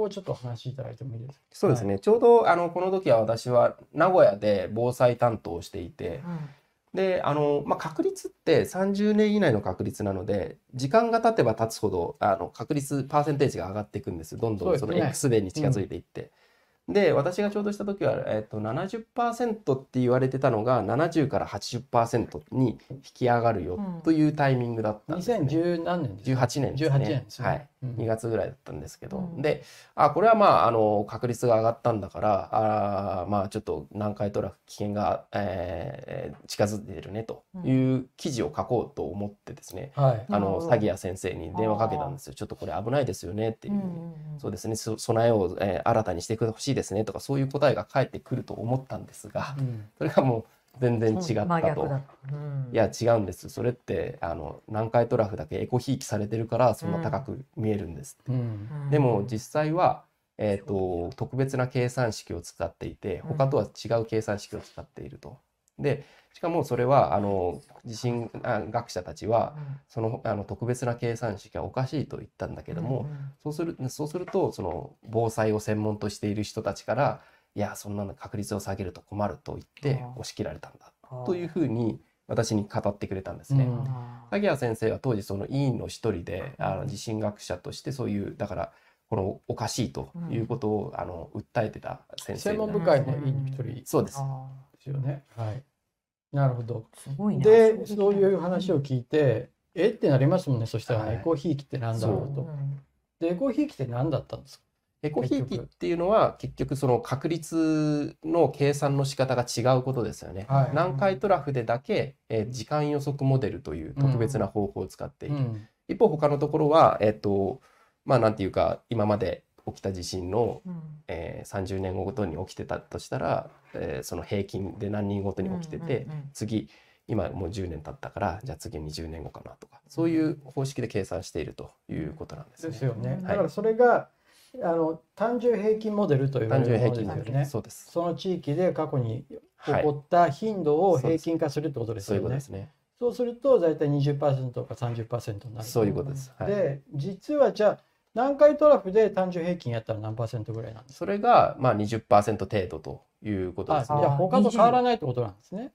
こをちょっとお話しいただいてもいいですか？そうですね、ちょうどあのこの時は私は名古屋で防災担当をしていて、であの、まあ、確率って30年以内の確率なので時間が経てば経つほどあの確率パーセンテージが上がっていくんです。どんどんその X 米に近づいていって。で私がちょうどした時は、えーと、70%って言われてたのが70から80%に引き上がるよというタイミングだったんです、ね、2010何年ですか？18年ですね。18年ですね。はい、うん、2月ぐらいだったんですけど、うん、であこれはまああの確率が上がったんだからあまあちょっと南海トラフ危険が、えー、近づいてるねという記事を書こうと思ってですね、うん、あの詐欺屋先生に電話かけたんですよ。ちょっとこれ危ないですよねっていう、そうですね。備えを、えー、新たにしてほしいですねとかそういう答えが返ってくると思ったんですが、それがもう全然違ったと。うん、いや違うんです。それってあの南海トラフだけエコひいきされてるからそんな高く見えるんですって、うん、でも実際は、えーと、特別な計算式を使っていて他とは違う計算式を使っていると。でしかもそれはあの地震学者たちはそのあの特別な計算式はおかしいと言ったんだけども、そうするそうするとその防災を専門としている人たちからいやそんなの確率を下げると困ると言って押し切られたんだというふうに私に語ってくれたんですね。萩谷先生は当時その委員の一人であの地震学者としてそういうだからこのおかしいということを、あの訴えてた先生専門部会の委員の一人そうです。ですよね。はい。なるほど。でそういう話を聞いて、えってなりますもんね。そしたら、ね、エコひいきってなんだろうと。でエコひいきって何だったんですか？エコひいきっていうのは結局その確率の計算の仕方が違うことですよね。はい、南海トラフでだけ、えー、時間予測モデルという特別な方法を使っている。うん、一方他のところは、えっ、ー、とまあなんていうか今まで起きた地震の、うん、えー、30年ごとに起きてたとしたら、えー、その平均で何人ごとに起きてて、うんうんうん、次今もう10年経ったからじゃあ次20年後かなとかそういう方式で計算しているということなんですね。ですよね。だからそれが、あの単純平均モデルというものですよね。そうです。その地域で過去に起こった頻度を平均化するってことですよね。そうですね。そうすると大体20%とか30%になる。そういうことです。はい、で実はじゃあ南海トラフで単純平均やったら何パーセントぐらいなんですか？それがまあ20%程度ということですね。じゃあ他と変わらないってことなんですね。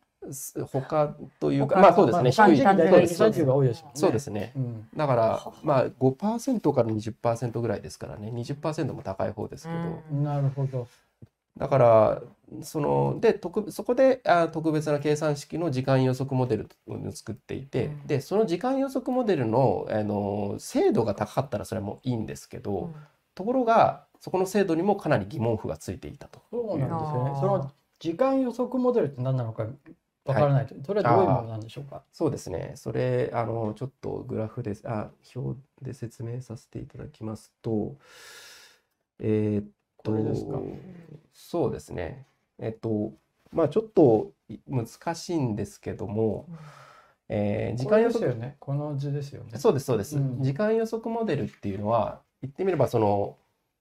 他というかまあそうですね、低い30が多いですもんね。そうですね。だからまあ5%から20%ぐらいですからね、20%も高い方ですけど。なるほど。だからそので特そこであ特別な計算式の時間予測モデルを作っていて、うん、でその時間予測モデルのあの精度が高かったらそれもいいんですけど、うん、ところがそこの精度にもかなり疑問符がついていたと。そうなんですよね。その時間予測モデルって何なのかわからないと、はい、それはどういうものなんでしょうか？そうですね。それあのちょっとグラフであ表で説明させていただきますと、えー、っとそうですね。えっとまあちょっと難しいんですけども。えー、時間予測ねこの図ですよねそうですそうです、うん、時間予測モデルっていうのは言ってみればその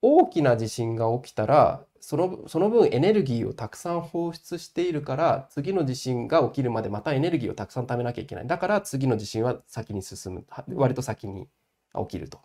大きな地震が起きたらそのその分エネルギーをたくさん放出しているから次の地震が起きるまでまたエネルギーをたくさん貯めなきゃいけない。だから次の地震は先に進む。割と先に起きると。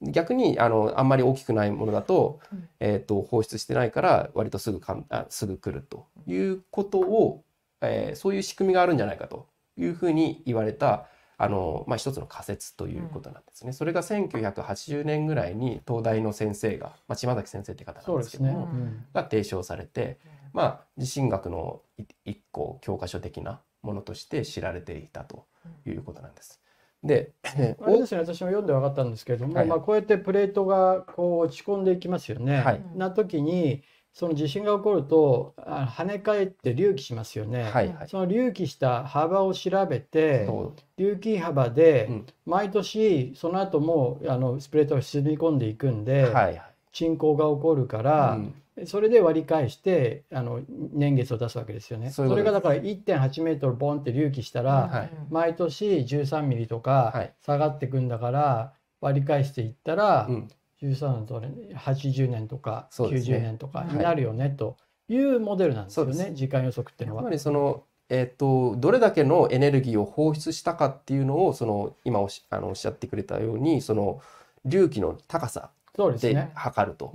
逆にあのあんまり大きくないものだと,、えーと、放出してないから割とすぐかんあすぐ来ると。いうことを、えー、そういう仕組みがあるんじゃないかというふうに言われたあの、まあ、一つの仮説ということなんですね。うん、それが1980年ぐらいに東大の先生が、まあ、島崎先生って方なんですけども、ね。うん、が提唱されて、まあ、地震学の一個教科書的なものとして知られていたということなんです。で、あれですね、私も読んで分かったんですけれども、はい、まあ、こうやってプレートがこう落ち込んでいきますよね。はい、な時にその地震が起こると跳ね返って隆起しますよね、はいはい、その隆起した幅を調べて隆起幅で毎年その後もあのスプレートが沈み込んでいくんで、はいはい、沈降が起こるから、うん、それで割り返してあの年月を出すわけですよね。それがだから1.8メートルボンって隆起したら、はい、毎年13ミリとか下がっていくんだから割り返していったら、うん13と80年とか90年とかになるよねというモデルなんですよね、はい、時間予測っていうのは。つまりそのえーと、どれだけのエネルギーを放出したかっていうのをその今おしあのおっしゃってくれたようにその隆起の高さで測ると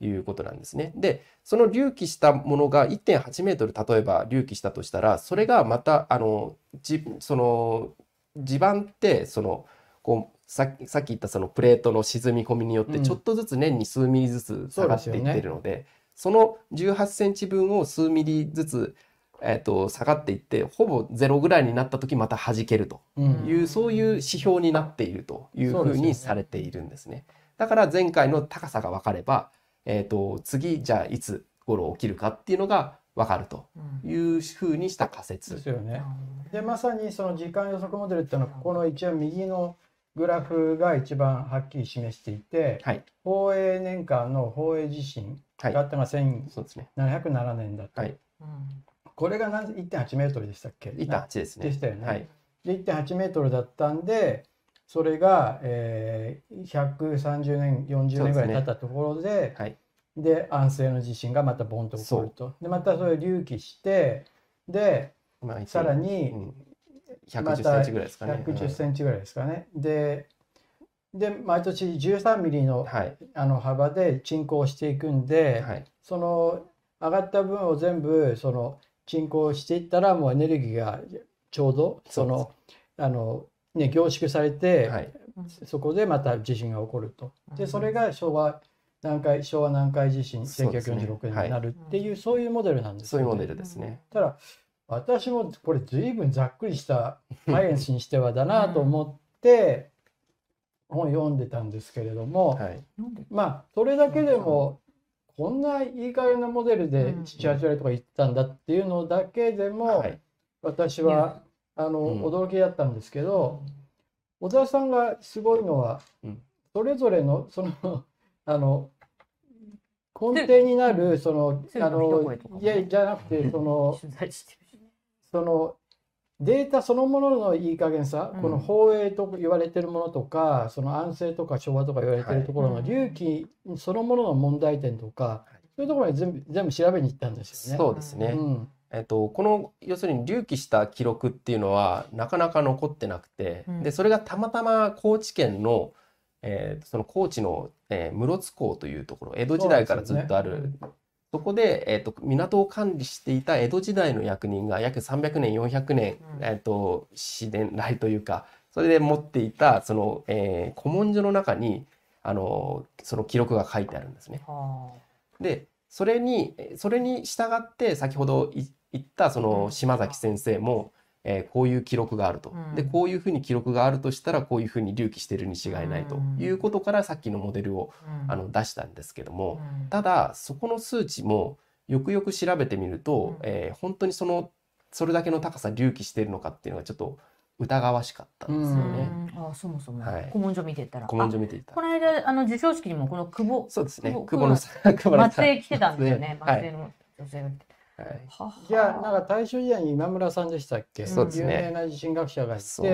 いうことなんですね。でその隆起したものが1.8メートル例えば隆起したとしたらそれがまたあのじその地盤ってそのこうささっき言ったそのプレートの沈み込みによってちょっとずつ年に数ミリずつ下がっていってるのでうんでね、その18センチ分を数ミリずつ、えーと、下がっていってほぼゼロぐらいになった時また弾けると。いう、うん、そういう指標になっているというふうにされているんですね。だから前回の高さが分かれば、えーと、次じゃあいつ頃起きるかっていうのが分かるというふうにした仮説。ですよね。でまさにその時間予測モデルっていうのはここの一応右のグラフが一番はっきり示していて、はい、宝永年間の宝永地震があったのが1707年だと、はい、これが1.8メートルでしたっけ？1.8ですね。でしたよね。はい、で1.8メートルだったんでそれが、えー、130年40年ぐらい経ったところで、はい、で安政の地震がまたボンと起こると。でまたそれ隆起してで、まあ、さらに、うん110センチぐらいですかね。110センチぐらいですかね。で、で毎年13ミリの,、はい、あの幅で沈降していくんで、はい、その上がった分を全部その沈降していったらもうエネルギーがちょうどそのあの、ね、凝縮されて、はい、そこでまた地震が起こると。でそれが昭和南海昭和南海地震1946年になるっていうそういうモデルなんです、ね、そういうモデルですね。ただ私もこれ随分ざっくりしたサイエンスにしてはだなと思って本読んでたんですけれども、はい、まあそれだけでもこんないい加減なモデルで78割とか言ったんだっていうのだけでも私はあの驚きだったんですけど小田さんがすごいのはそれぞれのそのあの根底になるそのあのいやじゃなくてそのそのデータそのもののいい加減さ、うん、この放映と言われてるものとかその安政とか昭和とか言われてるところの隆起そのものの問題点とか、はい、そういうところに全部全部調べに行ったんですよね。そうですね、うん。えっと、この要するに隆起した記録っていうのはなかなか残ってなくて、うん、でそれがたまたま高知県の、えー、その高知の、えー、室津港というところ江戸時代からずっとあるそこで、えーと、港を管理していた江戸時代の役人が約300年400年、うん、えーと、自然来というかそれで持っていたその、えー、古文書の中にあのその記録が書いてあるんですね。でそれにそれに従って先ほど言ったその島崎先生も、えー、こういう記録があると、うん、でこういうふうに記録があるとしたらこういうふうに隆起してるに違いないと。いうことからさっきのモデルを、うん、あの出したんですけども、うん、ただそこの数値もよくよく調べてみると、えー、本当にそのそれだけの高さ隆起してるのかっていうのがちょっと疑わしかったんですよね。あそもそも、はい、古文書見てたら。古文書見てた。この間あの授賞式にもこの久保そうですね。久保の久保の松江来てたんですよね。松江の女性が来て。はい、じゃあなんか大正時代に今村さんでしたっけ、そうですね、有名な地震学者がいてそ,、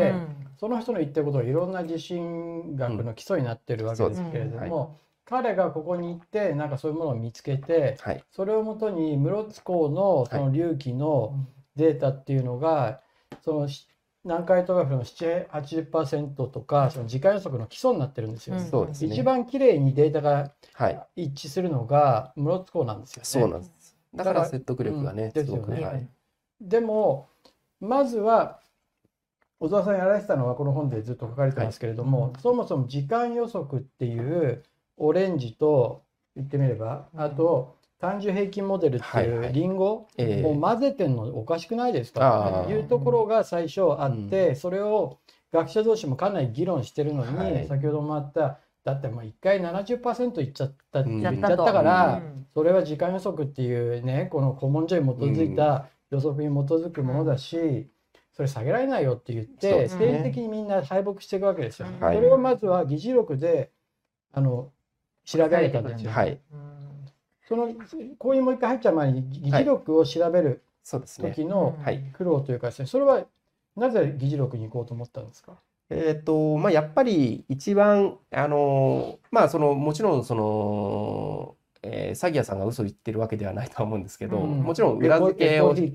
その人の言ってることはいろんな地震学の基礎になってるわけですけれども、彼がここに行ってなんかそういうものを見つけて、はい、それをもとに室津港のその隆起のデータっていうのが、その南海トラフの780%とかその時間予測の基礎になってるんですよ、うん、一番きれいにデータが一致するのが室津港なんですよね。そうなんですだから説得力がね、すごく、ね。はい、でもまずは小沢さんやられてたのはこの本でずっと書かれてますけれども、はい、そもそも時間予測っていうオレンジと言ってみれば、あと単純平均モデルっていうリンゴを混ぜてんのおかしくないですか？っていうところが最初あって、それを学者同士もかなり議論してるのに、先ほどもあっただってもう1回70%いっちゃったって言っちゃったから、それは時間予測っていうねこの古文書に基づいた予測に基づくものだし、それ下げられないよって言って、政治的にみんな敗北していくわけですよ。それをまずは議事録であの調べられたんですよ。はい、そのこういうもう一回入っちゃう前に議事録を調べる時の苦労というかですね、それはなぜ議事録に行こうと思ったんですか？えっ、ー、と、まあ、やっぱり一番、あの、まあ、その、もちろん、その、えー、詐欺屋さんが嘘言ってるわけではないとは思うんですけど、うん、もちろん裏付けを、ね、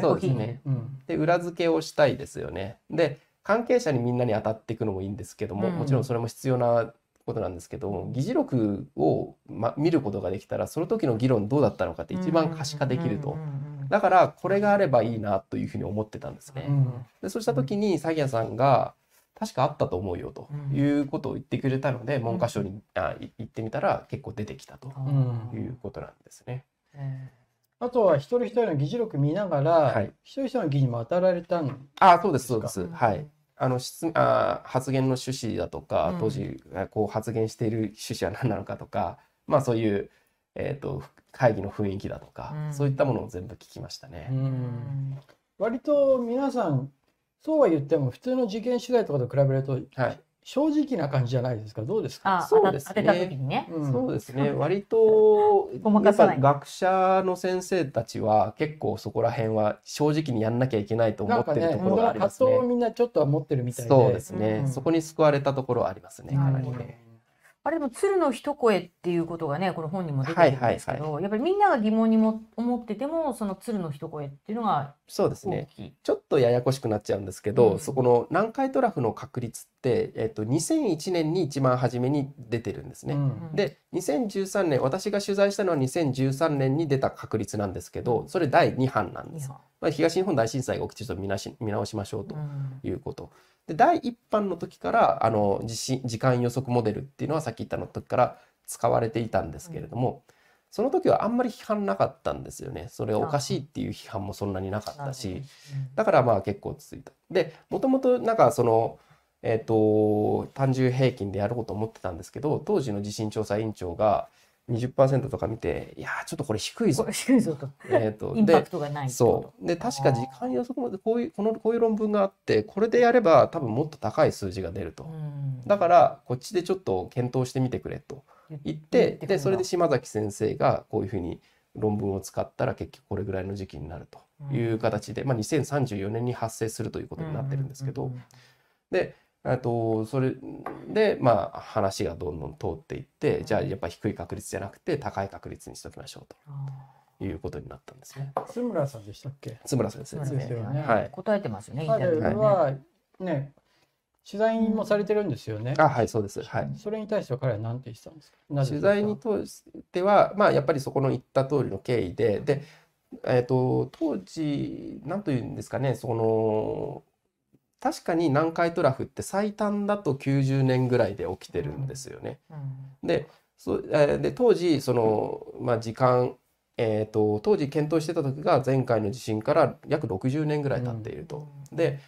そうですね、うん、で裏付けをしたいですよね。で関係者にみんなに当たっていくのもいいんですけども、うん、もちろんそれも必要なことなんですけど議事録を、ま、見ることができたらその時の議論どうだったのかって一番可視化できると。だからこれがあればいいなというふうに思ってたんですね。でそうした時に詐欺屋さんが確かあったと思うよということを言ってくれたので、文科省にあ行ってみたら結構出てきたということなんですね。あとは一人一人の議事録見ながら、はい、一人一人の議事も当たられたんあそうですそうです。はい。あの質あ発言の趣旨だとか、当時こう発言している趣旨は何なのかとか、まあそういう、えーと、会議の雰囲気だとか、うん、そういったものを全部聞きましたね。割と皆さんそうは言っても普通の事件取材とかと比べると、はい、正直な感じじゃないですか。どうですか？そうですね、ね。うん、そうですね。割とやっぱ学者の先生たちは結構そこら辺は正直にやんなきゃいけないと思ってるところがありますね。ねみんなちょっとは持ってるみたいで。そうですね、うん、そこに救われたところはありますね。かなりね。あれでも鶴の一声っていうことがねこの本にも出てるんですけど、はいはいはい、やっぱりみんなが疑問にも思っててもその鶴の一声っていうのがそうですね。ちょっとややこしくなっちゃうんですけど、うん、そこの南海トラフの確率って、えっと、2001年に一番初めに出てるんですね。うん、で2013年私が取材したのは2013年に出た確率なんですけどそれ第2版なんです。まあ、東日本大震災が起きてちょっと見直しましょうということ。うんで第1版の時からあの時時間予測モデルっていうのはさっき言ったの時から使われていたんですけれども、うん、その時はあんまり批判なかったんですよね。それがおかしいっていう批判もそんなになかったし、だからまあ結構続いた。でもともとなんかそのえっ、ー、と単純平均でやろうと思ってたんですけど当時の地震調査委員長が20%とか見ていやちょっとこれ低いぞ。低いぞと,、えーと、インパクトがないそう。で確か時間予測までこういうこのこういう論文があってこれでやれば多分もっと高い数字が出ると、だからこっちでちょっと検討してみてくれと。言ってでそれで島崎先生がこういうふうに論文を使ったら結局これぐらいの時期になるという形で、まあ、2034年に発生するということになってるんですけど、であとそれでまあ話がどんどん通っていってじゃあやっぱ低い確率じゃなくて高い確率にしときましょうということになったんですね。津村さんでしたっけ？津村先生ですね。はい。答えてますよね。彼はね取材もされてるんですよね。あはいそうです。はい。それに対しては彼は何て言ってたんですか？取材に通してはまあやっぱりそこの言った通りの経緯ででえっ、ー、と当時なんというんですかねその確かに南海トラフって最短だと90年ぐらいで起きてるんですよね。うん、でそで当時その、まあ、時間、えーと、当時検討してた時が前回の地震から約60年ぐらい経っていると。うん、で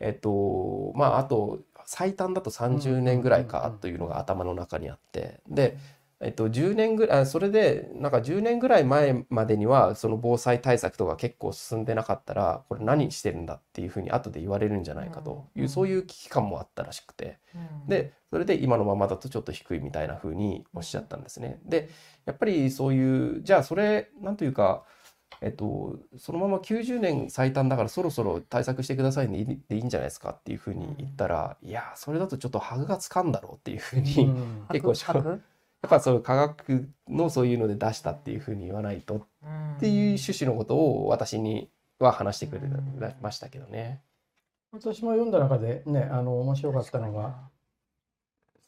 えっ、ー、とまああと最短だと30年ぐらいかというのが頭の中にあってでえっと、10年ぐらいそれでなんか10年ぐらい前までにはその防災対策とか結構進んでなかったらこれ何してるんだっていうふうに後で言われるんじゃないかという、そういう危機感もあったらしくて、でそれで今のままだとちょっと低いみたいなふうにおっしゃったんですね。でやっぱりそういうじゃあそれなんというかえっと、そのまま90年最短だからそろそろ対策してくださいねでいいんじゃないですかっていうふうに言ったら、いやそれだとちょっとハグがつかんだろうっていうふうに、結構やっぱそういう科学のそういうので出したっていうふうに言わないとっていう趣旨のことを私には話してくれましたけどね。私も読んだ中でねあの面白かったのが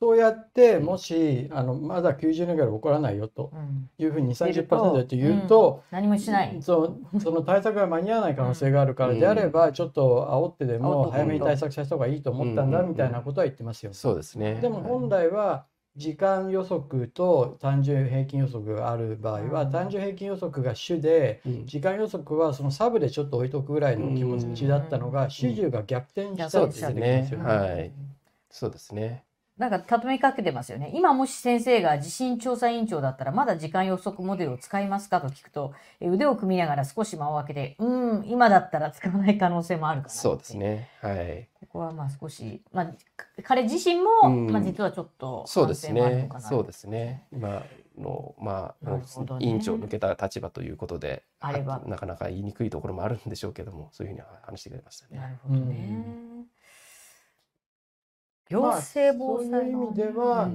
そうやってもし、あのまだ90年ぐらい起こらないよというふうに30%でと言うと、うん、何もしない。そその対策が間に合わない可能性があるからであれば、ちょっと煽ってでも早めに対策した方がいいと思ったんだみたいなことは言ってますよ。そうですね。でも本来は時間予測と単純平均予測がある場合は、単純平均予測が主で、時間予測はそのサブでちょっと置いとくぐらいの気持ちだったのが、主従が逆転したって出てきますよね。はい、そうですね。なんかたとめかけてますよね。今もし先生が地震調査委員長だったらまだ時間予測モデルを使いますかと聞くと腕を組みながら少し間を空けてうん今だったら使わない可能性もあるかなそうですね。はい。ここはまあ少しまあ彼自身も、まあ実はちょっとそうですね。そうですね。今のまあ、ね、委員長抜けた立場ということであればなかなか言いにくいところもあるんでしょうけどもそういうふうに話してくれましたね。なるほどね。行政防災、まあ、そういう意味では、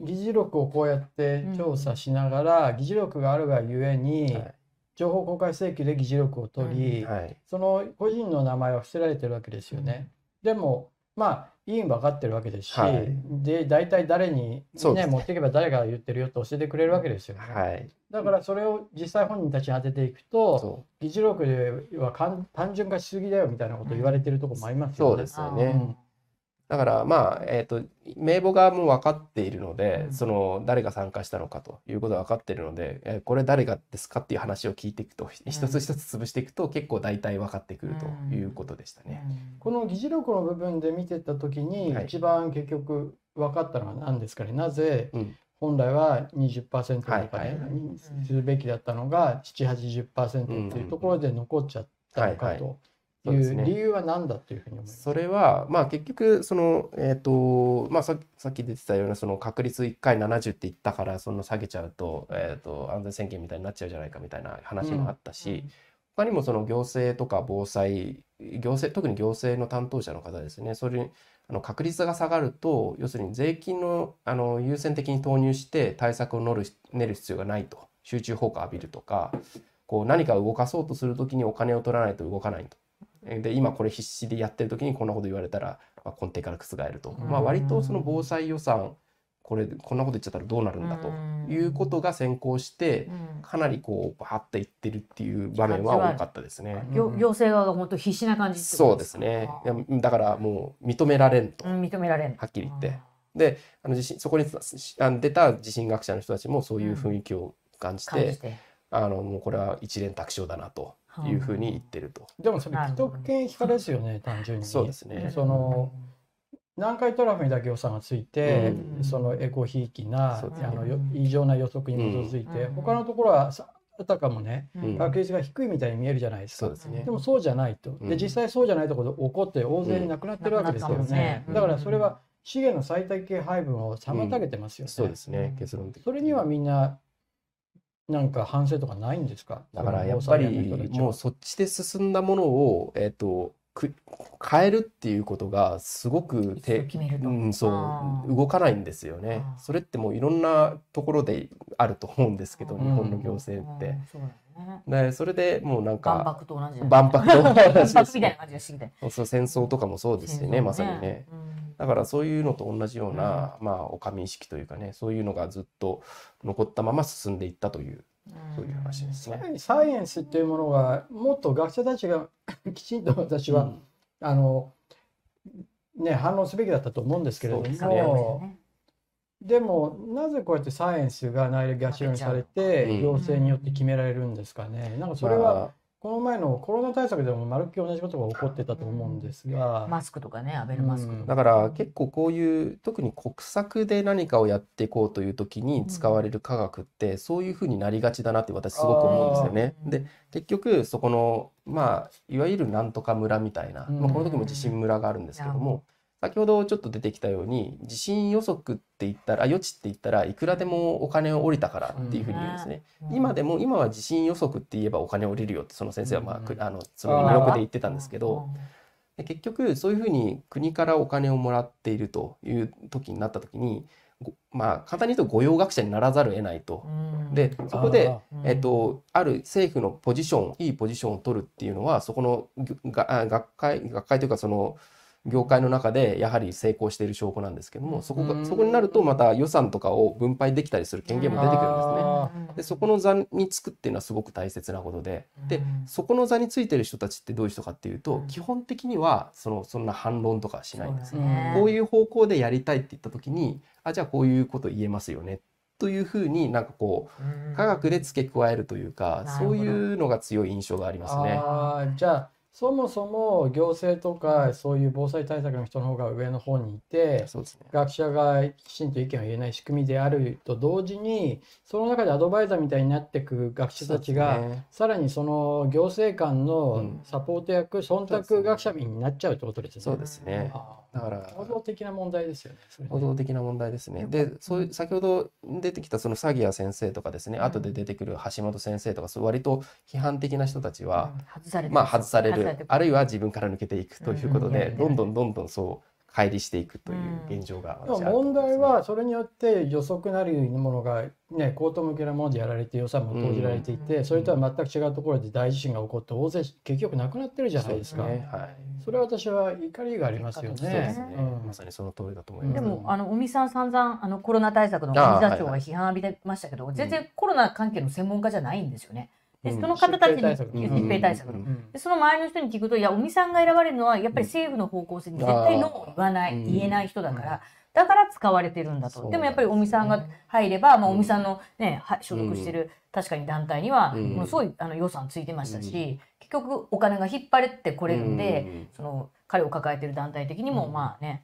議事録をこうやって調査しながら、議事録があるがゆえに、はい、情報公開請求で議事録を取り、はい、その個人の名前は伏せられてるわけですよね。でもまあ委員分かってるわけですし、はい、で大体誰に、ね、持っていけば誰が言ってるよって教えてくれるわけですよね。はい、だからそれを実際本人たちに当てていくと議事録では単純化しすぎだよみたいなこと言われてるところもありますよね。そうですよね、うんだからまあ、えっ、ー、と、名簿がもう分かっているので、その誰が参加したのかということが分かっているので、えー、これ誰がですかっていう話を聞いていくと、一つ一つ潰していくと結構大体分かってくるということでしたね。この議事録の部分で見てた時に、一番結局分かったのは何ですかね？なぜ、本来は20%とかにするべきだったのが780%っていうところで残っちゃったのかと。いう理由は何だというふうに思います、それは、まあ、結局その、えーとまあ、ささっき出てたようなその確率1回70って言ったからその下げちゃうと,、えーと、安全宣言みたいになっちゃうじゃないかみたいな話もあったし、うん、他にもその行政とか防災行政特に行政の担当者の方ですね。それあの確率が下がると要するに税金のあの優先的に投入して対策を練る練る必要がないと。集中砲火浴びるとかこう何か動かそうとする時にお金を取らないと動かないとで今これ必死でやってる時にこんなこと言われたら、まあ、根底から覆ると、まあ、割とその防災予算これこんなこと言っちゃったらどうなるんだということが先行してかなりこうバーっていってるっていう場面は多かったですね。行政側が本当必死な感じそうですね。だからもう認められんと、認められん。はっきり言って。であの地震そこに出た地震学者の人たちもそういう雰囲気を感じて,、あのもうこれは一連卓勝だなというふうに言ってると。でもそれ既得権非化ですよね 単純に。そうですね。その南海トラフにだけ予算がついて、うん、そのエコひいきな、うん、あの異常な予測に基づいて、うん、他のところはあたかもね、確率が低いみたいに見えるじゃないですか。でね、でもそうじゃないと。で実際そうじゃないところで起こって大勢になくなってるわけですよね。だからそれは資源の最適配分を妨げてますよね。そうですね結論的それにはみんななんか反省とかないんですか？だからやっぱりもうそっちで進んだものを、えっ、ー、とく変えるっていうことがすごく手うん、そう動かないんですよね。それってもういろんなところであると思うんですけど日本の行政って。でそれでもうなんか万博と同じ万博と同じです、ね、そう戦争とかもそうですよね。まさにね。だからそういうのと同じような、まあお上意識というかねそういうのがずっと残ったまま進んでいったという。そういう話ですね。サイエンスっていうものがもっと学者たちが きちんと私は、うん、あのね反応すべきだったと思うんですけれども、ね、でもなぜこうやってサイエンスが内力がしろにされて行政によって決められるんですかね。なんかそれはこの前のコロナ対策でもまるっきり同じことが起こってたと思うんですが、マスクとかねアベノマスクだから結構こういう特に国策で何かをやっていこうという時に使われる科学って、そういうふうになりがちだなって私すごく思うんですよね。で結局そこのまあいわゆるなんとか村みたいな、まあ、この時も地震村があるんですけども。先ほどちょっと出てきたように地震予測って言ったら予知って言ったらいくらでもお金を降りたからっていうふうに言うんですね。今でも今は地震予測って言えばお金降りるよってその先生はまあ、あのその魅力で言ってたんですけど。結局そういうふうに国からお金をもらっているという時になった時にまあ簡単に言うと御用学者にならざるを得ないと。でそこで、えっと、ある政府のポジションいいポジションを取るっていうのはそこの学会学会というかその業界の中でやはり成功している証拠なんですけどもそこがそこになるとまた予算とかを分配できたりする権限も出てくるんですね。でそこの座につくっていうのはすごく大切なことで。でそこの座についてる人たちってどういう人かっていうと基本的にはそのそんな反論とかしないんですね。こういう方向でやりたいって言った時にあじゃあこういうこと言えますよね。というふうになんかこう科学で付け加えるというかそういうのが強い印象がありますね。あじゃあそもそも行政とかそういう防災対策の人の方が上の方にいて、ね、学者がきちんと意見を言えない仕組みであると同時にその中でアドバイザーみたいになっていく学者たちが、ね、さらにその行政官のサポート役、うん、忖度学者になっちゃうってことですね。そうですねだから構造的な問題ですよね。構造的な問題ですね。でそういう先ほど出てきたその詐欺や先生とかですね、うん、後で出てくる橋本先生とかそう割と批判的な人たちは、うん、まあ外される。あるいは自分から抜けていくということで、どんどんどんどんそう乖離していくという現状が、うん、問題はそれによって予測なりものがね口頭向けなものでやられて予算も投じられていて、うん、それとは全く違うところで大地震が起こって大勢結局なくなってるじゃないですか。そ、ね。はい、それは私は怒りがありますよね。ね。うん、まさにその通りだと思います。でもあの尾身さん散々あのコロナ対策の尾身座長が批判浴びてましたけど、全然コロナ関係の専門家じゃないんですよね。でその方たちに疾病対策。の、でその周りの人に聞くといや尾身さんが選ばれるのはやっぱり政府の方向性に絶対ノーを言わない言えない人だから。だから使われてるんだと。でもやっぱり尾身さんが入れば、まあ、尾身さんのね、所属してる確かに団体には、ものすごいあの予算ついてましたし、結局お金が引っ張れてこれるんで、その彼を抱えてる団体的にもまあね、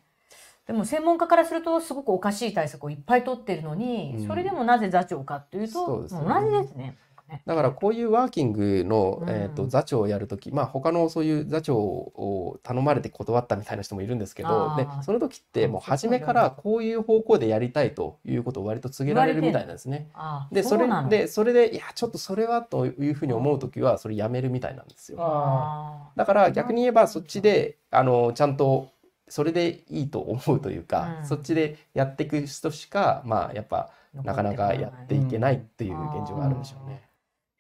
でも専門家からするとすごくおかしい対策をいっぱい取ってるのに、それでもなぜ座長かというと、同じですね。だからこういうワーキングの、えーと、座長をやる時まあ他のそういう座長を頼まれて断ったみたいな人もいるんですけどでその時ってもう初めからこういう方向でやりたいということを割と告げられるみたいなんですね。でそれでそれでいやちょっとそれはというふうに思う時はそれやめるみたいなんですよ。だから逆に言えばそっちであのちゃんとそれでいいと思うというか、うん、そっちでやっていく人しかまあやっぱなかなかやっていけないっていう現状があるんでしょうね。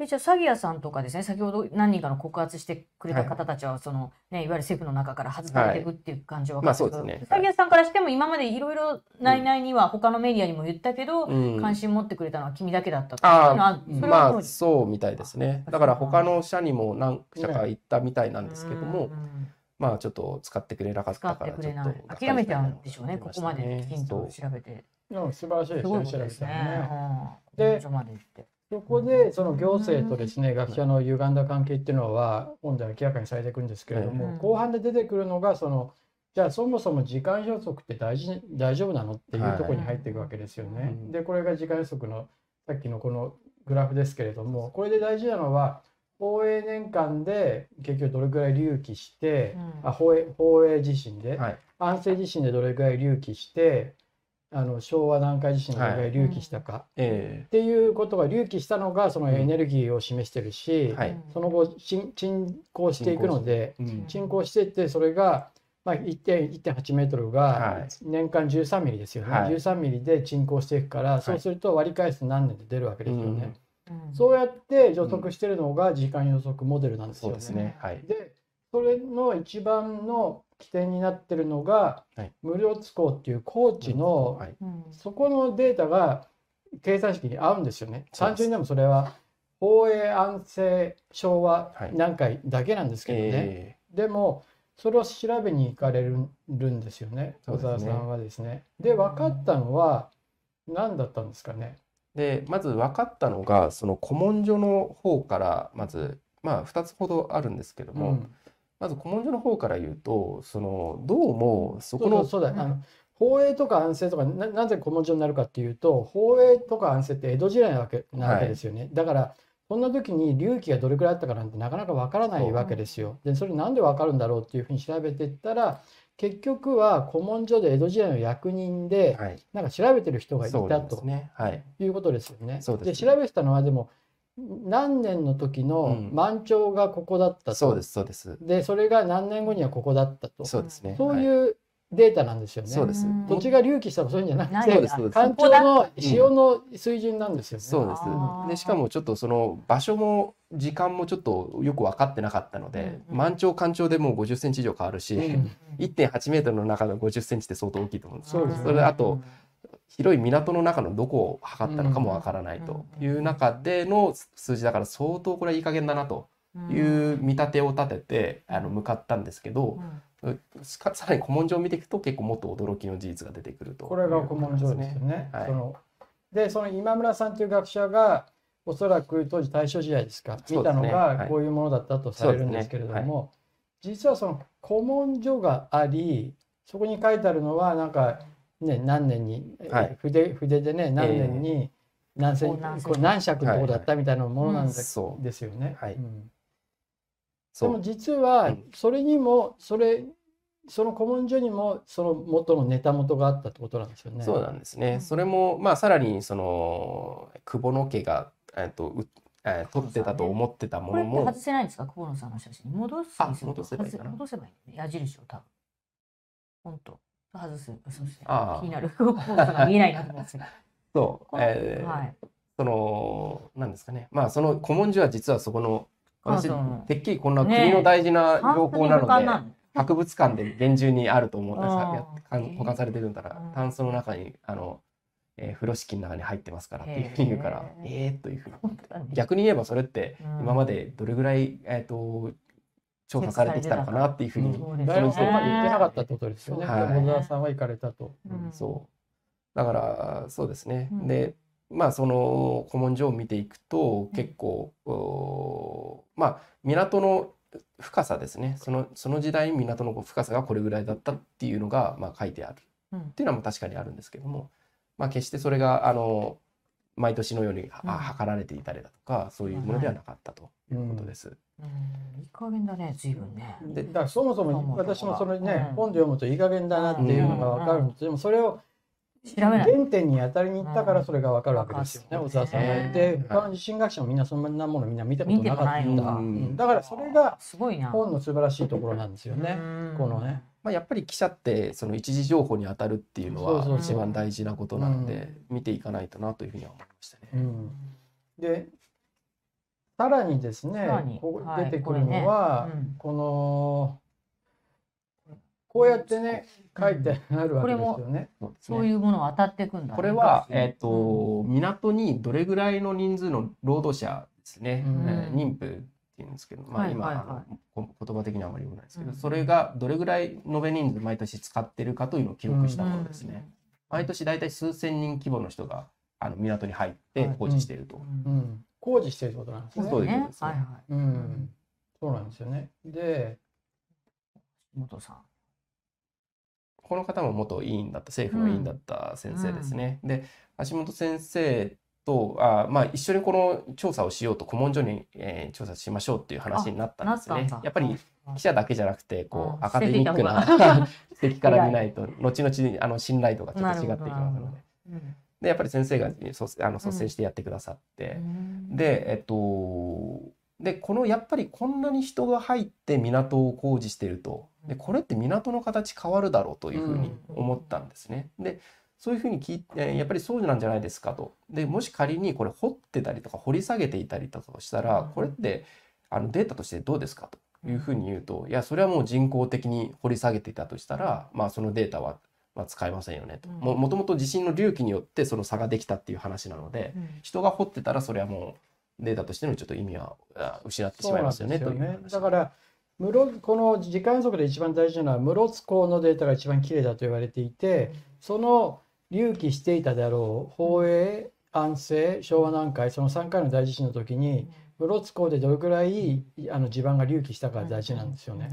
でじゃあ詐欺屋さんとかですね先ほど何人かの告発してくれた方たちは、そのね、いわゆる政府の中から外されていくっていう感じは分かる。けど、ね、詐欺屋さんからしても今までいろいろ内々には他のメディアにも言ったけど、うん、関心持ってくれたのは君だけだったとあまあそうみたいですね。だから他の社にも何社か行ったみたいなんですけども、まあちょっと使ってくれなかったからちょっと諦めちゃうんでしょうねここまできちんと調べて。素晴らしいですね。調べたね。でそこでその行政とですね学者の歪んだ関係っていうのは今度は明らかにされていくんですけれども、後半で出てくるのがそのじゃあそもそも時間予測って大事大丈夫なのっていうところに入っていくわけですよね。でこれが時間予測のさっきのこのグラフですけれどもこれで大事なのは放映年間で結局どれぐらい隆起して、うん、あ放映放映地震で、はい、安政地震でどれぐらい隆起してあの昭和南海地震でどれぐらい隆起したか、はい、っていうことが隆起したのがそのエネルギーを示してるし、うん、その後沈降していくので沈降して。いってそれが、まあ、1.8メートルが年間13ミリですよね、はい、13ミリで沈降していくから、そうすると割り返す何年で出るわけですよね。そうやって予測してるのが時間予測モデルなんですよね。でそれの一番の起点になってるのが、はい、無料津港っていう高知の、はい、そこのデータが計算式に合うんですよね。単純にでもそれは放映安政昭和何回だけなんですけどね。えー、でもそれを調べに行かれるんですよね。小沢さんはですね。で分かったのは何だったんですかね？でまず分かったのがその古文書の方からまずまあ2つほどあるんですけども、うん、まず古文書の方から言うとそのどうもそこのそうだあの放映とか安政とかななぜ古文書になるかっていうと放映とか安政って江戸時代なわけなわけですよね、はい、だからそんな時に隆起がどれくらいあったかなんてなかなかわからないわけですよ。でそれなんでわかるんだろうっていうふうに調べていったら結局は古文書で江戸時代の役人で、はい、なんか調べてる人がいたと、ね。はい、いうことですよね。で調べてたのはでも何年の時の満潮がここだったと、うん、そうですそうです。でそれが何年後にはここだったと。そうですね。そういうデータなんですよね。そうです。土地が隆起したらそういうんじゃなくて、干潮の潮の水準なんですよね。そうです。でしかもちょっとその場所も時間もちょっとよく分かってなかったので、満潮干潮でもう50センチ以上変わるし、1.8メートルの中の50センチって相当大きいと思うんです。そうです。それあと広い港の中のどこを測ったのかもわからないという中での数字だから相当これはいい加減だなという見立てを立ててあの向かったんですけど、さらに古文書を見ていくと結構もっと驚きの事実が出てくると、これが古文書ですよね。はい、そのでその今村さんという学者がおそらく当時大正時代ですか見たのがこういうものだったとされるんですけれども、ね。はい、実はその古文書がありそこに書いてあるのはなんか、ね、何年に、はい、筆筆でね何年に何千、えー、何尺のとこだったみたいなものなんですよね。はい、うんでも実はそれにもそれその古文書にもその元のネタ元があったってことなんですよね。そうなんですね。それもまあさらにその久保の家がえっとうえー、撮ってたと思ってたものも。外せないんですか？久保野さんの写真。戻すあ戻せばいいかな。戻せばいい、ね。矢印を多分。本当。外す。そうですね。気になる。見えないなと思って。そう。えー、はい。その、なんですかね。まあ、その古文書は実はそこの、私、てっきりこんな国の大事な情報なので、ね、博物館で厳重にあると思うんですが、保管されてるんだら、タンスの中に、あの、えー、風呂敷の中に入ってますからっていうふうに言うから、ええー、というふうに逆に言えばそれって今までどれぐらい、えっ、ー、と調査されてきたのかなっていうふうに、そ誰もそこまで言ってなかったってことですよね。はい、小沢さんは行かれたと。うん、そう。だからそうですね。うん、でまあその古文書を見ていくと結構、うん、まあ港の深さですね。そのその時代港の深さがこれぐらいだったっていうのが、まあ、書いてある、っていうのは確かにあるんですけども、まあ、決してそれがあの毎年のように、あ測られていたりだとかそういうものではなかったということです。うん、いい加減だね随分ね。でだからそもそも私もそれね、本で読むといい加減だなっていうのが分かるんです、でもそれを原点に当たりに行ったからそれが分かるわけですよね、小沢さん。が。で他の地震学者もみんなそんなものみんな見たことなかった。だからそれが本の素晴らしいところなんですよね。このね。まあ、やっぱり記者ってその一時情報に当たるっていうのは一番大事なことなので見ていかないとなというふうには思いましたね。うん、でさらにですねこう出てくるのは、はいこね。うん、このこうやってね書いてあるわけですよね。そういうものを当たっていくんだ、ね、これは、えーと港にどれぐらいの人数の労働者ですね、うん、妊婦っていうんですけど、まあ今、はいはいはい、あの言葉的にはあまり言わないですけど、うん、それがどれぐらい延べ人数毎年使ってるかというのを記録したものですね。毎年大体数千人規模の人があの港に入って工事していると。工事していることなんですね。そうですね。はいはい。うん。そうなんですよね。で、元さん。この方も元委員だった政府の委員だった先生ですね。うん、で橋本先生とあ、まあ、一緒にこの調査をしようと古文書に、えー、調査しましょうっていう話になったんですね。やっぱり記者だけじゃなくてこうアカデミックな指摘 から見ないと 後々あの信頼度がちょっと違ってきますので。でやっぱり先生があの率先してやってくださって、うん、でえっとでこのやっぱりこんなに人が入って港を工事してると。でこれって港の形変わるだろうというふうに思ったんですね。でそういうふうに聞いてやっぱりそうなんじゃないですかと。でもし仮にこれ掘ってたりとか掘り下げていたりとかしたらこれってあのデータとしてどうですかというふうに言うといやそれはもう人工的に掘り下げていたとしたらまあそのデータはまあ使えませんよねと。ももともと地震の隆起によってその差ができたっていう話なので人が掘ってたらそれはもうデータとしてのちょっと意味は失ってしまいますよねという話。だから室この時間予測で一番大事なのは室津港のデータが一番綺麗だと言われていてその隆起していたであろう宝永安政昭和南海その3回の大地震の時に室津港でどれくらいあの地盤が隆起したか大事なんですよね。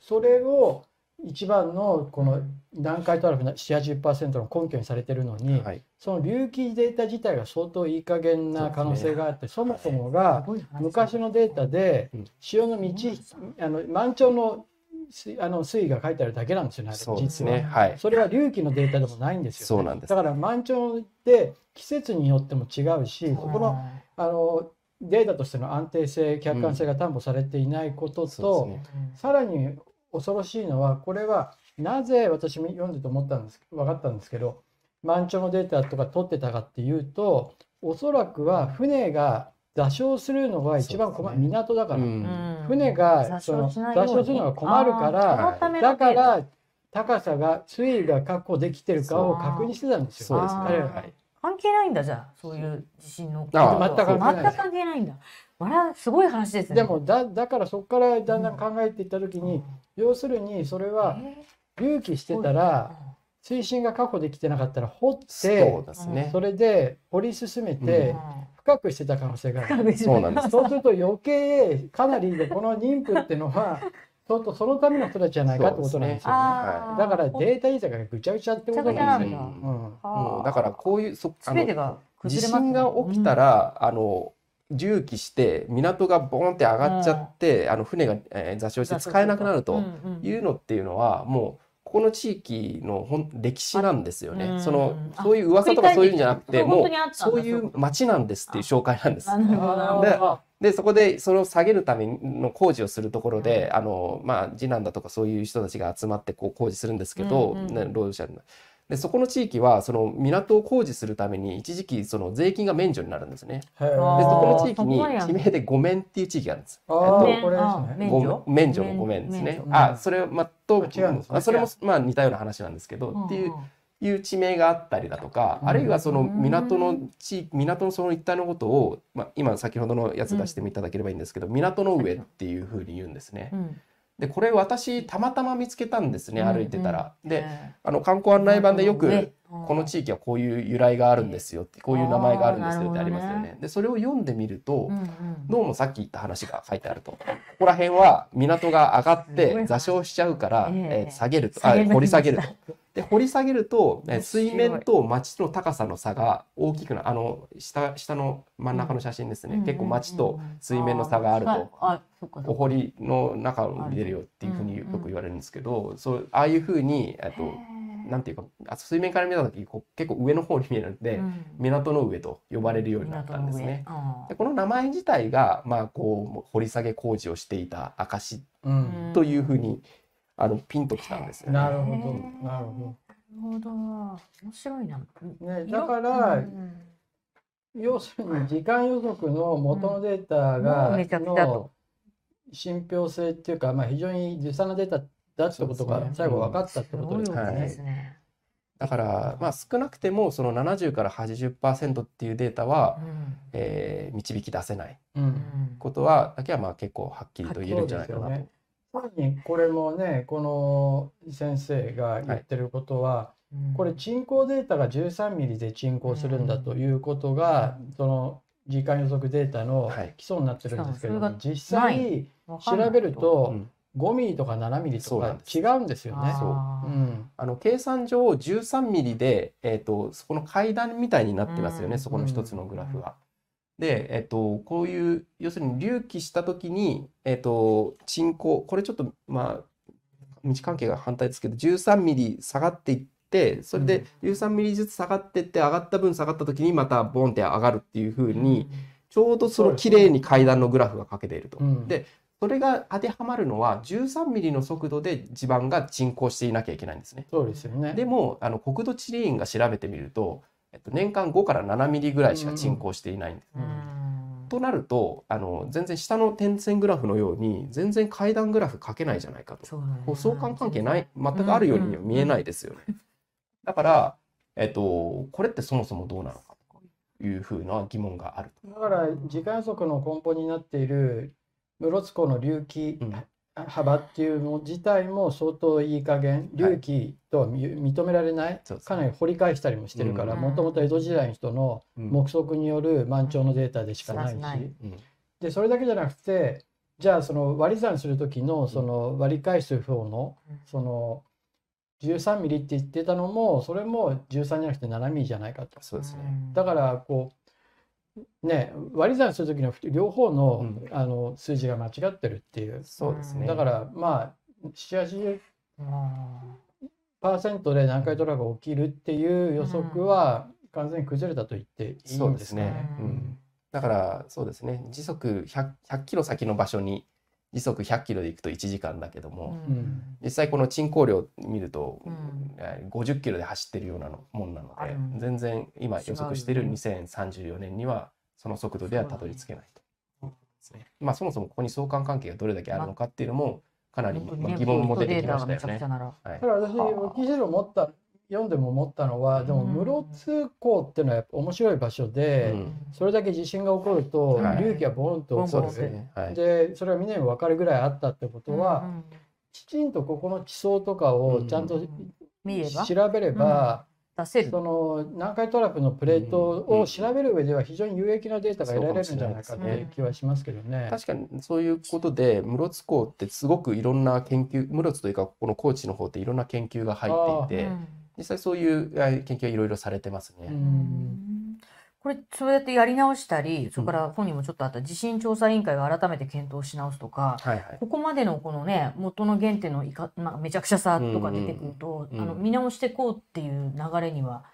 それを一番のこの南海トラフの780%の根拠にされてるのに、はい、その隆起データ自体が相当いい加減な可能性があってそ,、もそもが昔のデータで潮の道あの満潮のあの水位が書いてあるだけなんですよね、実は、ね。はい、それは隆起のデータでもないんですよ、ね、そうなんです。だから満潮で季節によっても違うし、そこのあのデータとしての安定性、客観性が担保されていないことと、うんね、さらに恐ろしいのは、これはなぜ私も読んでて思ったんです分かったんですけど、満潮のデータとか取ってたかっていうと、おそらくは船が座礁するのが一番困る、ね、港だから、うん、船がその座礁するのが困るからだから高さが水位が確保できてるかを確認してたんですよ。彼ら。関係ないんだじゃあそういう地震の。全く関係ない。んだ。あれはすごい話ですね。でもだだからそこからだんだん考えていった時に、うん、要するにそれは隆起してたら、水深が確保できてなかったら掘ってそうです、ね、それで掘り進めて、深くしてた可能性がある。そうなんです。そうすると余計かなりでこの妊婦っていうのはちょっとそのための人たちじゃないかってことなんですよね。はい、だからデータ入れがぐちゃぐちゃってことなんですよ。うん、だからこういうそあの地震が起きたら、あの重機して港がボンって上がっちゃって、あの船が、えー、座礁して使えなくなるというのっていうのはもうこの地域の本歴史なんですよね。そのそういう噂とかそういうんじゃなくてもうそういう町なんですっていう紹介なんです。ででそこでそれを下げるための工事をするところで、あのまあ、次男だとかそういう人たちが集まってこう工事するんですけど、うんうん、労働者でそこの地域はその港を工事するために一時期その税金が免除になるんですね。でそこの地域に地名で五面っていう地域があるんです。あ、えっと、これですね。免除。の五面ですね。あそれまと違うんです、ね、それもまあ似たような話なんですけど、っていう。いう地名があったりだとか、あるいはその港の地港のその一帯のことを、まあ、今先ほどのやつ出していただければいいんですけど、港の上っていうふうに言うんですね。でこれ私たまたま見つけたんですね歩いてたら。であの観光案内板でよくこの地域はこういう由来があるんですよってこういう名前があるんですよってありますよね。でそれを読んでみると、どうもさっき言った話が書いてあると。ここら辺は港が上がって座礁しちゃうから、えー、下げると。あ掘り下げると。で掘り下げると、ね、水面と町の高さの差が大きくなあの下下の真ん中の写真ですね、結構町と水面の差があると、お堀の中を見れるよっていうふうによく言われるんですけど、そうああいうふうにえっとなんていうかあ水面から見た時こう結構上の方に見えるんで、うん、港の上と呼ばれるようになったんですね。でこの名前自体が、まあ、こう掘り下げ工事をしていた証というふうに、あのピンときたんですよ、ね、なるほど。なるほど。なるほど。面白いな。ね、だから、うん、要するに時間予測の元のデータが、の信憑性っていうか、まあ、非常に実際のデータだってことが最後分かったってことですね。だから、まあ、少なくてもその70から80%っていうデータは、うん、えー、導き出せないことは、だけはまあ結構はっきりと言えるんじゃないかなと。さらにこれもねこの先生が言ってることは、はい、これ沈降データが13ミリで沈降するんだということが、うん、その時間予測データの基礎になってるんですけども、はい、実際調べると、5ミリとか7ミリとか違うんですよね。う。うん、あの計算上13ミリで、えーと、そこの階段みたいになってますよね、うん、そこの一つのグラフは。で、えっと、こういう要するに隆起した時に、えっと、沈降これちょっとまあ道関係が反対ですけど13ミリ下がっていってそれで13ミリずつ下がっていって上がった分下がった時にまたボンって上がるっていうふうに、ちょうどその綺麗に階段のグラフがかけていると。でそれが当てはまるのは13ミリの速度で地盤が沈降していなきゃいけないんですね。そうですよね。でもあの国土地理院が調べてみると、えっと、年間5から7ミリぐらいしか沈降していないんです。となるとあの全然下の点線グラフのように全然階段グラフ書けないじゃないかと。そう相関関係ない全くあるようには見えないですよね。だから、えっと、これってそもそもどうなのかというふうな疑問があるだから時間予測の根本になっている室津港の隆起幅っていうの自体も相当いい加減隆起とは認められない、かなり掘り返したりもしてるからもともと江戸時代の人の目測による満潮のデータでしかないし、でそれだけじゃなくてじゃあその割り算する時のその割り返す方のその13ミリって言ってたのもそれも13じゃなくて7ミリじゃないかと。そうですね。だからこうね、割り算する時の両方のうん、あの数字が間違ってるっていう。そうですね。だからまあ7 80%で南海トラフが起きるっていう予測は完全に崩れたと言っていいんですね。そうですね、うん、だからそうですね。時速 100, 100キロ先の場所に時速100キロで行くと1時間だけども、うん、実際この沈降量見ると、うん、50キロで走ってるようなもんなので、うん、全然今予測している2034年にはその速度ではたどり着けないと。まあそもそもここに相関関係がどれだけあるのかっていうのもかなり疑問も出てきましたよね。はい、だから私記事を持った読んでも思ったのはでも室津港っていうのはやっぱ面白い場所で、うん、それだけ地震が起こると隆起がボンと起こる、はい、でそれがみんなに分かるぐらいあったってことは、うんきちんとここの地層とかをちゃんと調べれば、出せる。その南海トラフのプレートを調べる上では非常に有益なデータが得られるんじゃないかという気はしますけどね。確かにそういうことで室津港ってすごくいろんな研究室津というかここの高知の方っていろんな研究が入っていて、実際そういう研究はいろいろされてますね。これそうやってやり直したりそれから本人もちょっとあった地震調査委員会が改めて検討し直すとか、はいはい、ここまでのこのね元の原点のいか、まあ、めちゃくちゃさとか出てくると、うんうん、あの見直していこうっていう流れには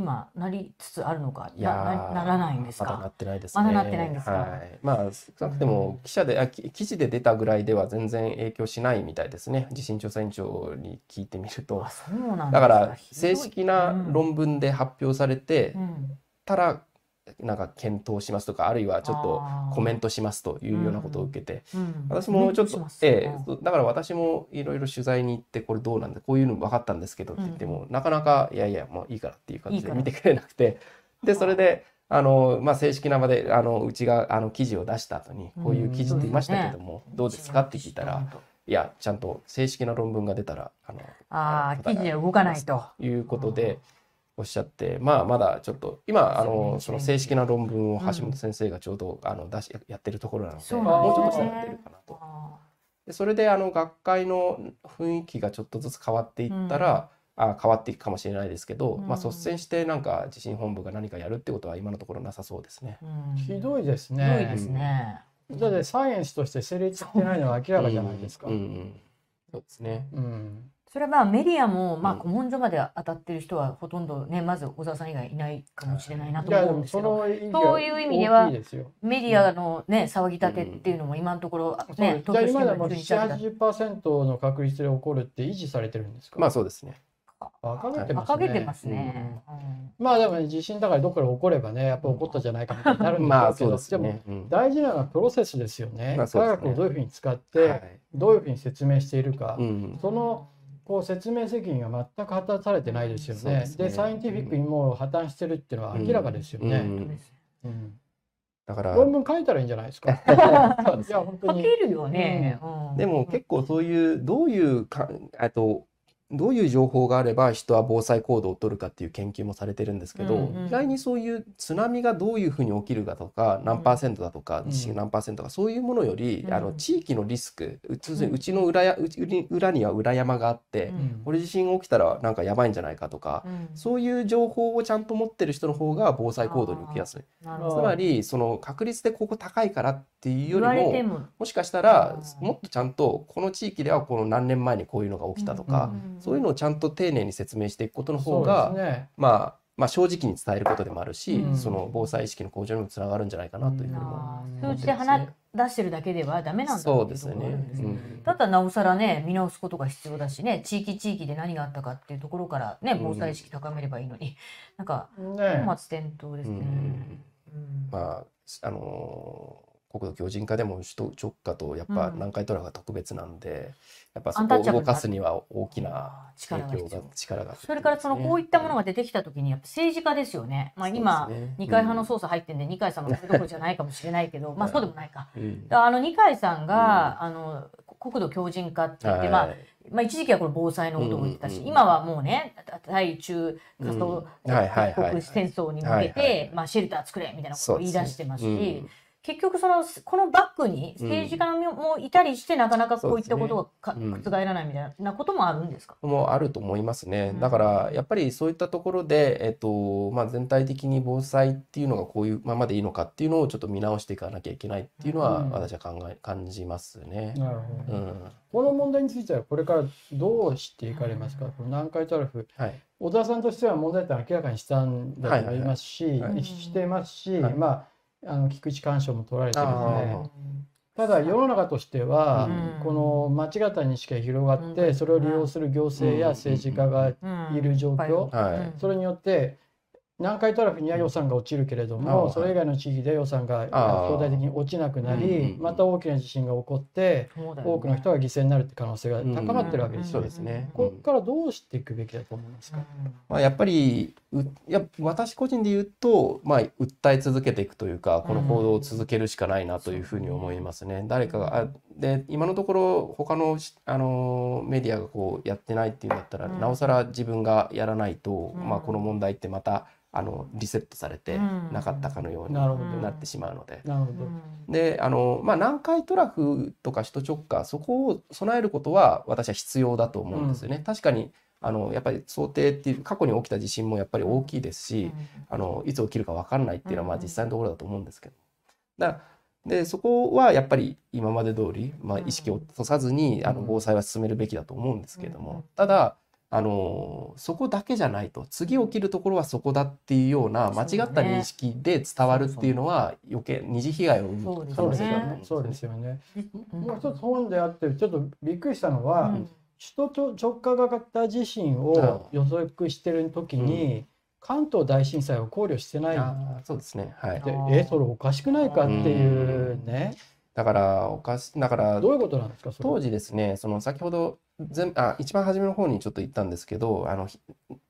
今なりつつあるのかなならないんですか？まだなってないですね。まだなってないんですか、はい、まあ少なくても記者で、あ記事で出たぐらいでは全然影響しないみたいですね。地震調査委員長に聞いてみると。だから正式な論文で発表されてたらなんか検討しますとかあるいはちょっとコメントしますというようなことを受けて、うんうん、私もちょっと、ええ、だから私もいろいろ取材に行ってこれどうなんだこういうの分かったんですけどって言っても、なかなかいやいやもういいからっていう感じで見てくれなくて。でそれであの、まあ、正式な場であのうちがあの記事を出した後にこういう記事って言いましたけども、どうですかって聞いたら。いやちゃんと正式な論文が出たらあのあ記事で動かないと。いうことで、おっしゃって、まあ、まだちょっと今あのその正式な論文を橋本先生がちょうど、あの出しやってるところなので、もうちょっとしたらやってるかなと。でそれであの学会の雰囲気がちょっとずつ変わっていったら、あ変わっていくかもしれないですけど、まあ、率先してなんか地震本部が何かやるってことは今のところなさそうですね。ひどいですね。ひどいですね。だってサイエンスとして成立してないのは明らかじゃないですか。うんうん、そうですね。うんそれはまあメディアもまあ古文書まで当たってる人はほとんどねまず小沢さん以外いないかもしれないなと思うんですけどそういう意味ではメディアのね騒ぎ立てっていうのも今のところね東京今でも7、80%の確率で起こるって維持されてるんですか？まあそうですね。馬鹿げてますね。げてますね。まあでも、ね、地震だからどっかで起こればね、やっぱ起こったじゃないかみたいになるんですけど、でね、でも大事なのはプロセスですよね。科学をどういうふうに使って、どういうふうに説明しているか、そのこう説明責任が全く果たされてないですよね。で、ね、サイエンティフィックにも破綻してるっていうのは明らかですよね。うんだから論文書いたらいいんじゃないですか？いや本当に。書けるよね。うん、でも結構そういうどういうかあとどういう情報があれば人は防災行動を取るかっていう研究もされてるんですけど、うんうん、意外にそういう津波がどういうふうに起きるかとか何パーセントだとか地震何パーセントかそういうものより、うん、あの地域のリスクうちうちの裏やうち裏には裏山があって、うん、これ地震起きたらなんかやばいんじゃないかとか、うん、そういう情報をちゃんと持ってる人の方が防災行動に受けやすい。つまりその確率でここ高いからっていうよりもも。しかしたらもっとちゃんとこの地域ではこの何年前にこういうのが起きたとか、そういうのをちゃんと丁寧に説明していくことの方が、ね、まあまあ、正直に伝えることでもあるし、うん、その防災意識の向上にもつながるんじゃないかなというふうにも、数字で話出してるだけではダメなんだそうですね、うん、だったらなおさらね見直すことが必要だしね地域地域で何があったかっていうところからね防災意識高めればいいのに、うん、なんか本末転倒ですね。まああのー国土強靭化でも首都直下とやっぱ南海トラフが特別なんで、うん、やっぱそこを動かすには大きな影響が力が、ね、それからそのこういったものが出てきた時にやっぱ政治家ですよね、まあ、今、ね、二階派の捜査入ってんで、うん、二階さんのどころじゃないかもしれないけどまあそうでもないか、うん、あの二階さんが、うん、あの国土強靭化って言って、まあまあ、一時期はこれ防災のことを言ってたし、うんうん、今はもうね対中仮想国戦争に向けて、まあ、シェルター作れみたいなことを言い出してますし。結局そのこのバックに政治家もいたりして、なかなかこういったことが覆らないみたいなこともあるんですか、もうあると思いますね。だからやっぱりそういったところで、えっとまあ、全体的に防災っていうのがこういうままでいいのかっていうのをちょっと見直していかなきゃいけないっていうのは私は考え感じますね。なるほど、うん、この問題についてはこれからどうしていかれますか、この南海トラフ、はい、小田さんとしては問題点明らかにしたんだと思いますし、してますし、まああの菊池寛賞も取られてるので。ただ世の中としては、この間違った認識が広がって、それを利用する行政や政治家がいる状況、それによって南海トラフには予算が落ちるけれども、それ以外の地域で予算が相対的に落ちなくなり、また大きな地震が起こって、多くの人が犠牲になるって可能性が高まってるわけですよ。ね。ここからどうしていくべきだと思いますか？まあやっぱりや私個人で言うと、まあ訴え続けていくというか、この報道を続けるしかないなというふうに思いますね。誰かがで今のところ他のあのメディアがこうやってないっていうんだったら、なおさら自分がやらないと、まあこの問題ってまたあのリセットされてなかったかのようになってしまうので。であの、まあ、南海トラフとか首都直下そこを備えることは私は必要だと思うんですよね。うん、確かにあのやっぱり想定っていう過去に起きた地震もやっぱり大きいですし、あのいつ起きるか分かんないっていうのはまあ実際のところだと思うんですけど。だでそこはやっぱり今まで通り、まあ、意識を落とさずにあの防災は進めるべきだと思うんですけれども、ただあのそこだけじゃないと次起きるところはそこだっていうような間違った認識で伝わるっていうのは余計二次被害を生む可能性があるそうですよね。もう一つ本であってちょっとびっくりしたのは、うん、首都直下型地震を予測してる時に、うん、関東大震災を考慮してない。そうですね。はい。でえそれおかしくないかっていうね。だからおかしだからどういうことなんですか当時ですねその先ほど全あ一番初めの方にちょっと言ったんですけどあの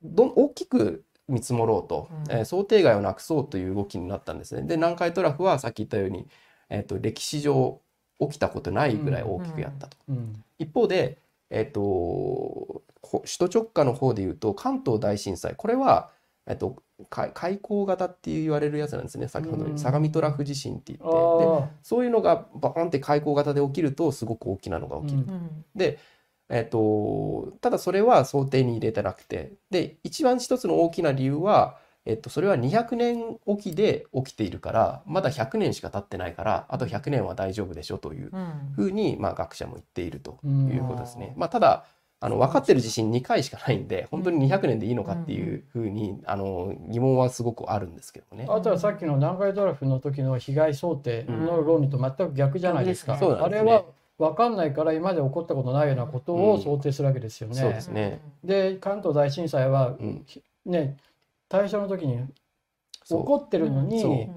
ど大きく見積もろうと、うん、えー、想定外をなくそうという動きになったんですね。で南海トラフはさっき言ったように、えーと、歴史上起きたことないぐらい大きくやったと。うん。うん、一方で、えーと、首都直下の方で言うと関東大震災。これは、えーと開口型って言われるやつなんですね。先ほど相模トラフ地震って言って。でそういうのがバーンって開口型で起きるとすごく大きなのが起きる。うん、で、えーと、ただそれは想定に入れてなくて。で一番一つの大きな理由は、えっと、それは200年おきで起きているからまだ100年しか経ってないからあと100年は大丈夫でしょというふうに、まあ、学者も言っているということですね。まあ、ただあの分かってる地震2回しかないんで本当に200年でいいのかっていうふうにあの疑問はすごくあるんですけどね。あとはさっきの南海トラフの時の被害想定の論理と全く逆じゃないですか。うん、あれは分かんないから今まで起こったことないようなことを想定するわけですよね。そうですね。で関東大震災は、ね大正の時に起こってるのに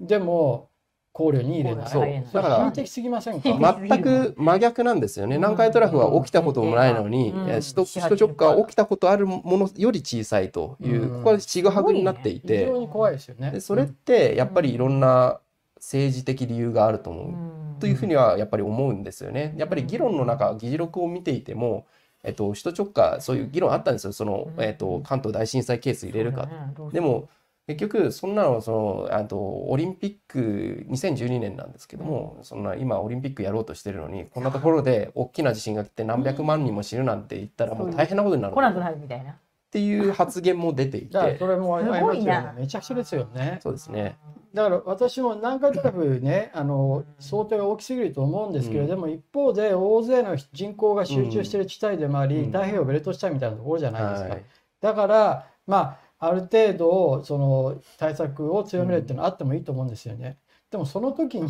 でも考慮に入れない。そう。だから完璧すぎませんか？全く真逆なんですよね。南海トラフは起きたこともないのに、首都首都直下は起きたことあるものより小さいという、ここはちぐはぐになっていて、非常に怖いですよね。それってやっぱりいろんな政治的理由があると思う、というふうにはやっぱり思うんですよね。やっぱり議論の中議事録を見ていても。えっと、首都直下そういう議論あったんですよ。その、えっと、関東大震災ケース入れるか。でも結局そんなのそのあとオリンピック2012年なんですけども、そんな今オリンピックやろうとしてるのにこんなところで大きな地震が来て何百万人も死ぬなんて言ったらもう大変なことになる。来なくなるみたいな。っていう発言も出ていて。それもありますよね。めちゃくちゃですよね。そうですね。だから私も南海トラフねあの想定が大きすぎると思うんですけれども、一方で大勢の人口が集中している地帯でもあり、太平洋ベルト地帯みたいなところじゃないですか。だからまあある程度その対策を強めるっていうのはあってもいいと思うんですよね。でもその時に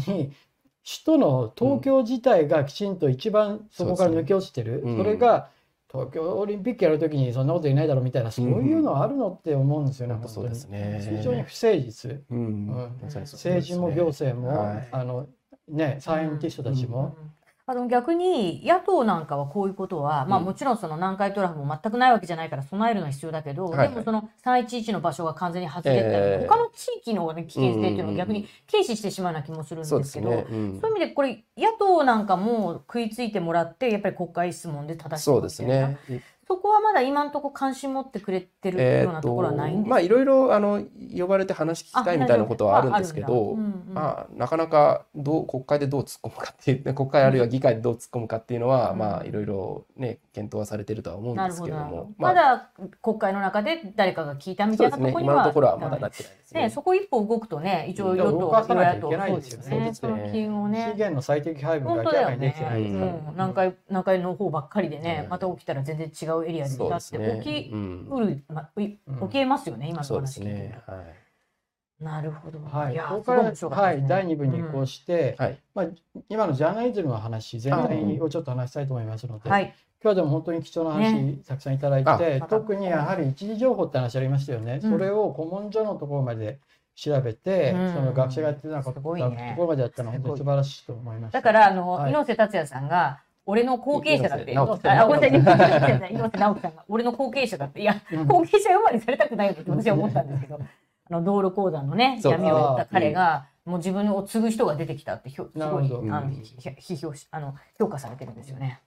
首都の東京自体がきちんと一番そこから抜け落ちてる、それが東京オリンピックやるときにそんなこといないだろうみたいなそういうのあるのって思うんですよね、うん、そうですね。非常に不誠実、うん、政治も行政も、はい、あのねサイエンティストたちも、あの逆に野党なんかはこういうことは、まあもちろんその南海トラフも全くないわけじゃないから備えるのは必要だけど、でもその311の場所が完全に外れたり、えー、他の地域の、ね、危険性っていうのを逆に軽視してしまうような気もするんですけど、そう、ね。うん、そういう意味でこれ野党なんかも食いついてもらってやっぱり国会質問で正しいそうですねそこはまだ今のところ関心持ってくれてるようなところはないんですか、まあいろいろあの呼ばれて話聞きたいみたいなことはあるんですけど、まあなかなかどう国会でどう突っ込むかっていう国会あるいは議会でどう突っ込むかっていうのは、うん、まあいろいろね検討はされてるとは思うんですけども、まあ、まだ国会の中で誰かが聞いたみたいなところには、ね、今のところはまだなってないですね。ねそこ一歩動くとね一応与党与野党そうですよね。その金をね。資源の最適配分が明らかにできてないですから、ね、南海南海の方ばっかりでね、また起きたら全然違うエリアに立って起きうる、まあ、起きえますよね、今の話聞いて。なるほど。はい。ここから、はい、第2部に移行して、はい、まあ、今のジャーナリズムの話全体をちょっと話したいと思いますので、はい、今日はでも本当に貴重な話、たくさんいただいて、特にやはり一時情報って話ありましたよね。それを古文書のところまで調べて、その学者がやってるようなこと、ところまでやったのは本当に素晴らしいと思いました。だから、あの、猪瀬達也さんが、俺の後継者だって。あ、ごめんなさい、猪瀬直樹さんが、俺の後継者だって。いや、後継者呼ばわりされたくないよって私は思ったんですけど、あの、道路鉱山のね、闇をやった彼が、もう自分を継ぐ人が出てきたって、すごい、あの、批評し、あの、評価されてるんですよね。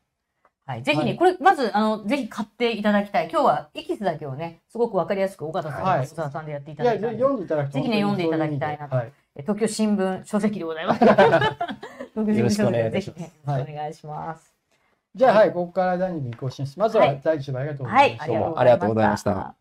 はい。ぜひね、これ、まず、あの、ぜひ買っていただきたい。今日は、エキスだけをね、すごくわかりやすく、岡田さん、小沢さんでやっていただいた読んでいただきぜひね、読んでいただきたいなと。東京新聞書籍でございます。よろしくお願いします。お願いします。じゃあ、はい、ここから第2部に更新します。まずは第1部ありがとうございました。どうもありがとうございました。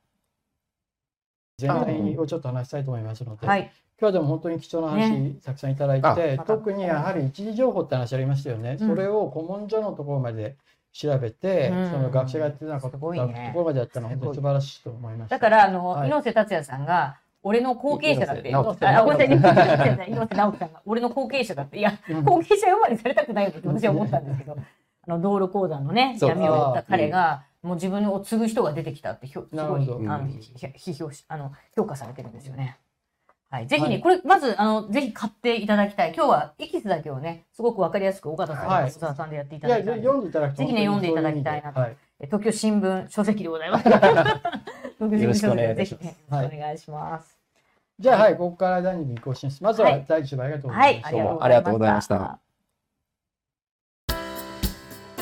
全体をちょっと話したいと思いますので、はい、今日はでも本当に貴重な話、たくさんいただいて、特にやはり一時情報って話ありましたよね。それを古文書のところまで調べて、うん、その学者がやってたこと、ね、ところまでやったのは本当に素晴らしいと思いました。だからあの、はい、猪瀬達也さんが俺の後継者だって。猪瀬直樹さんが俺の後継者だって。いや、後継者呼ばわりされたくないよって私は思ったんですけど、あの道路講座のね、闇を負った彼が、もう自分を継ぐ人が出てきたってひょすごい、あの批評しあの評価されてるんですよね。はい、ぜひね、はい、これまずあのぜひ買っていただきたい。今日はエキスだけをね、すごくわかりやすく岡田さん、はい、小沢さんでやっていただきたい。読んでいただきぜひね読んでいただきたいなと。はい、東京新聞書籍でございます。東京新聞書籍ぜひね、お願いします。じゃあはい、ここから第2部に更新します。まずは第1部ありがとうございました。はい、ありがとうございました。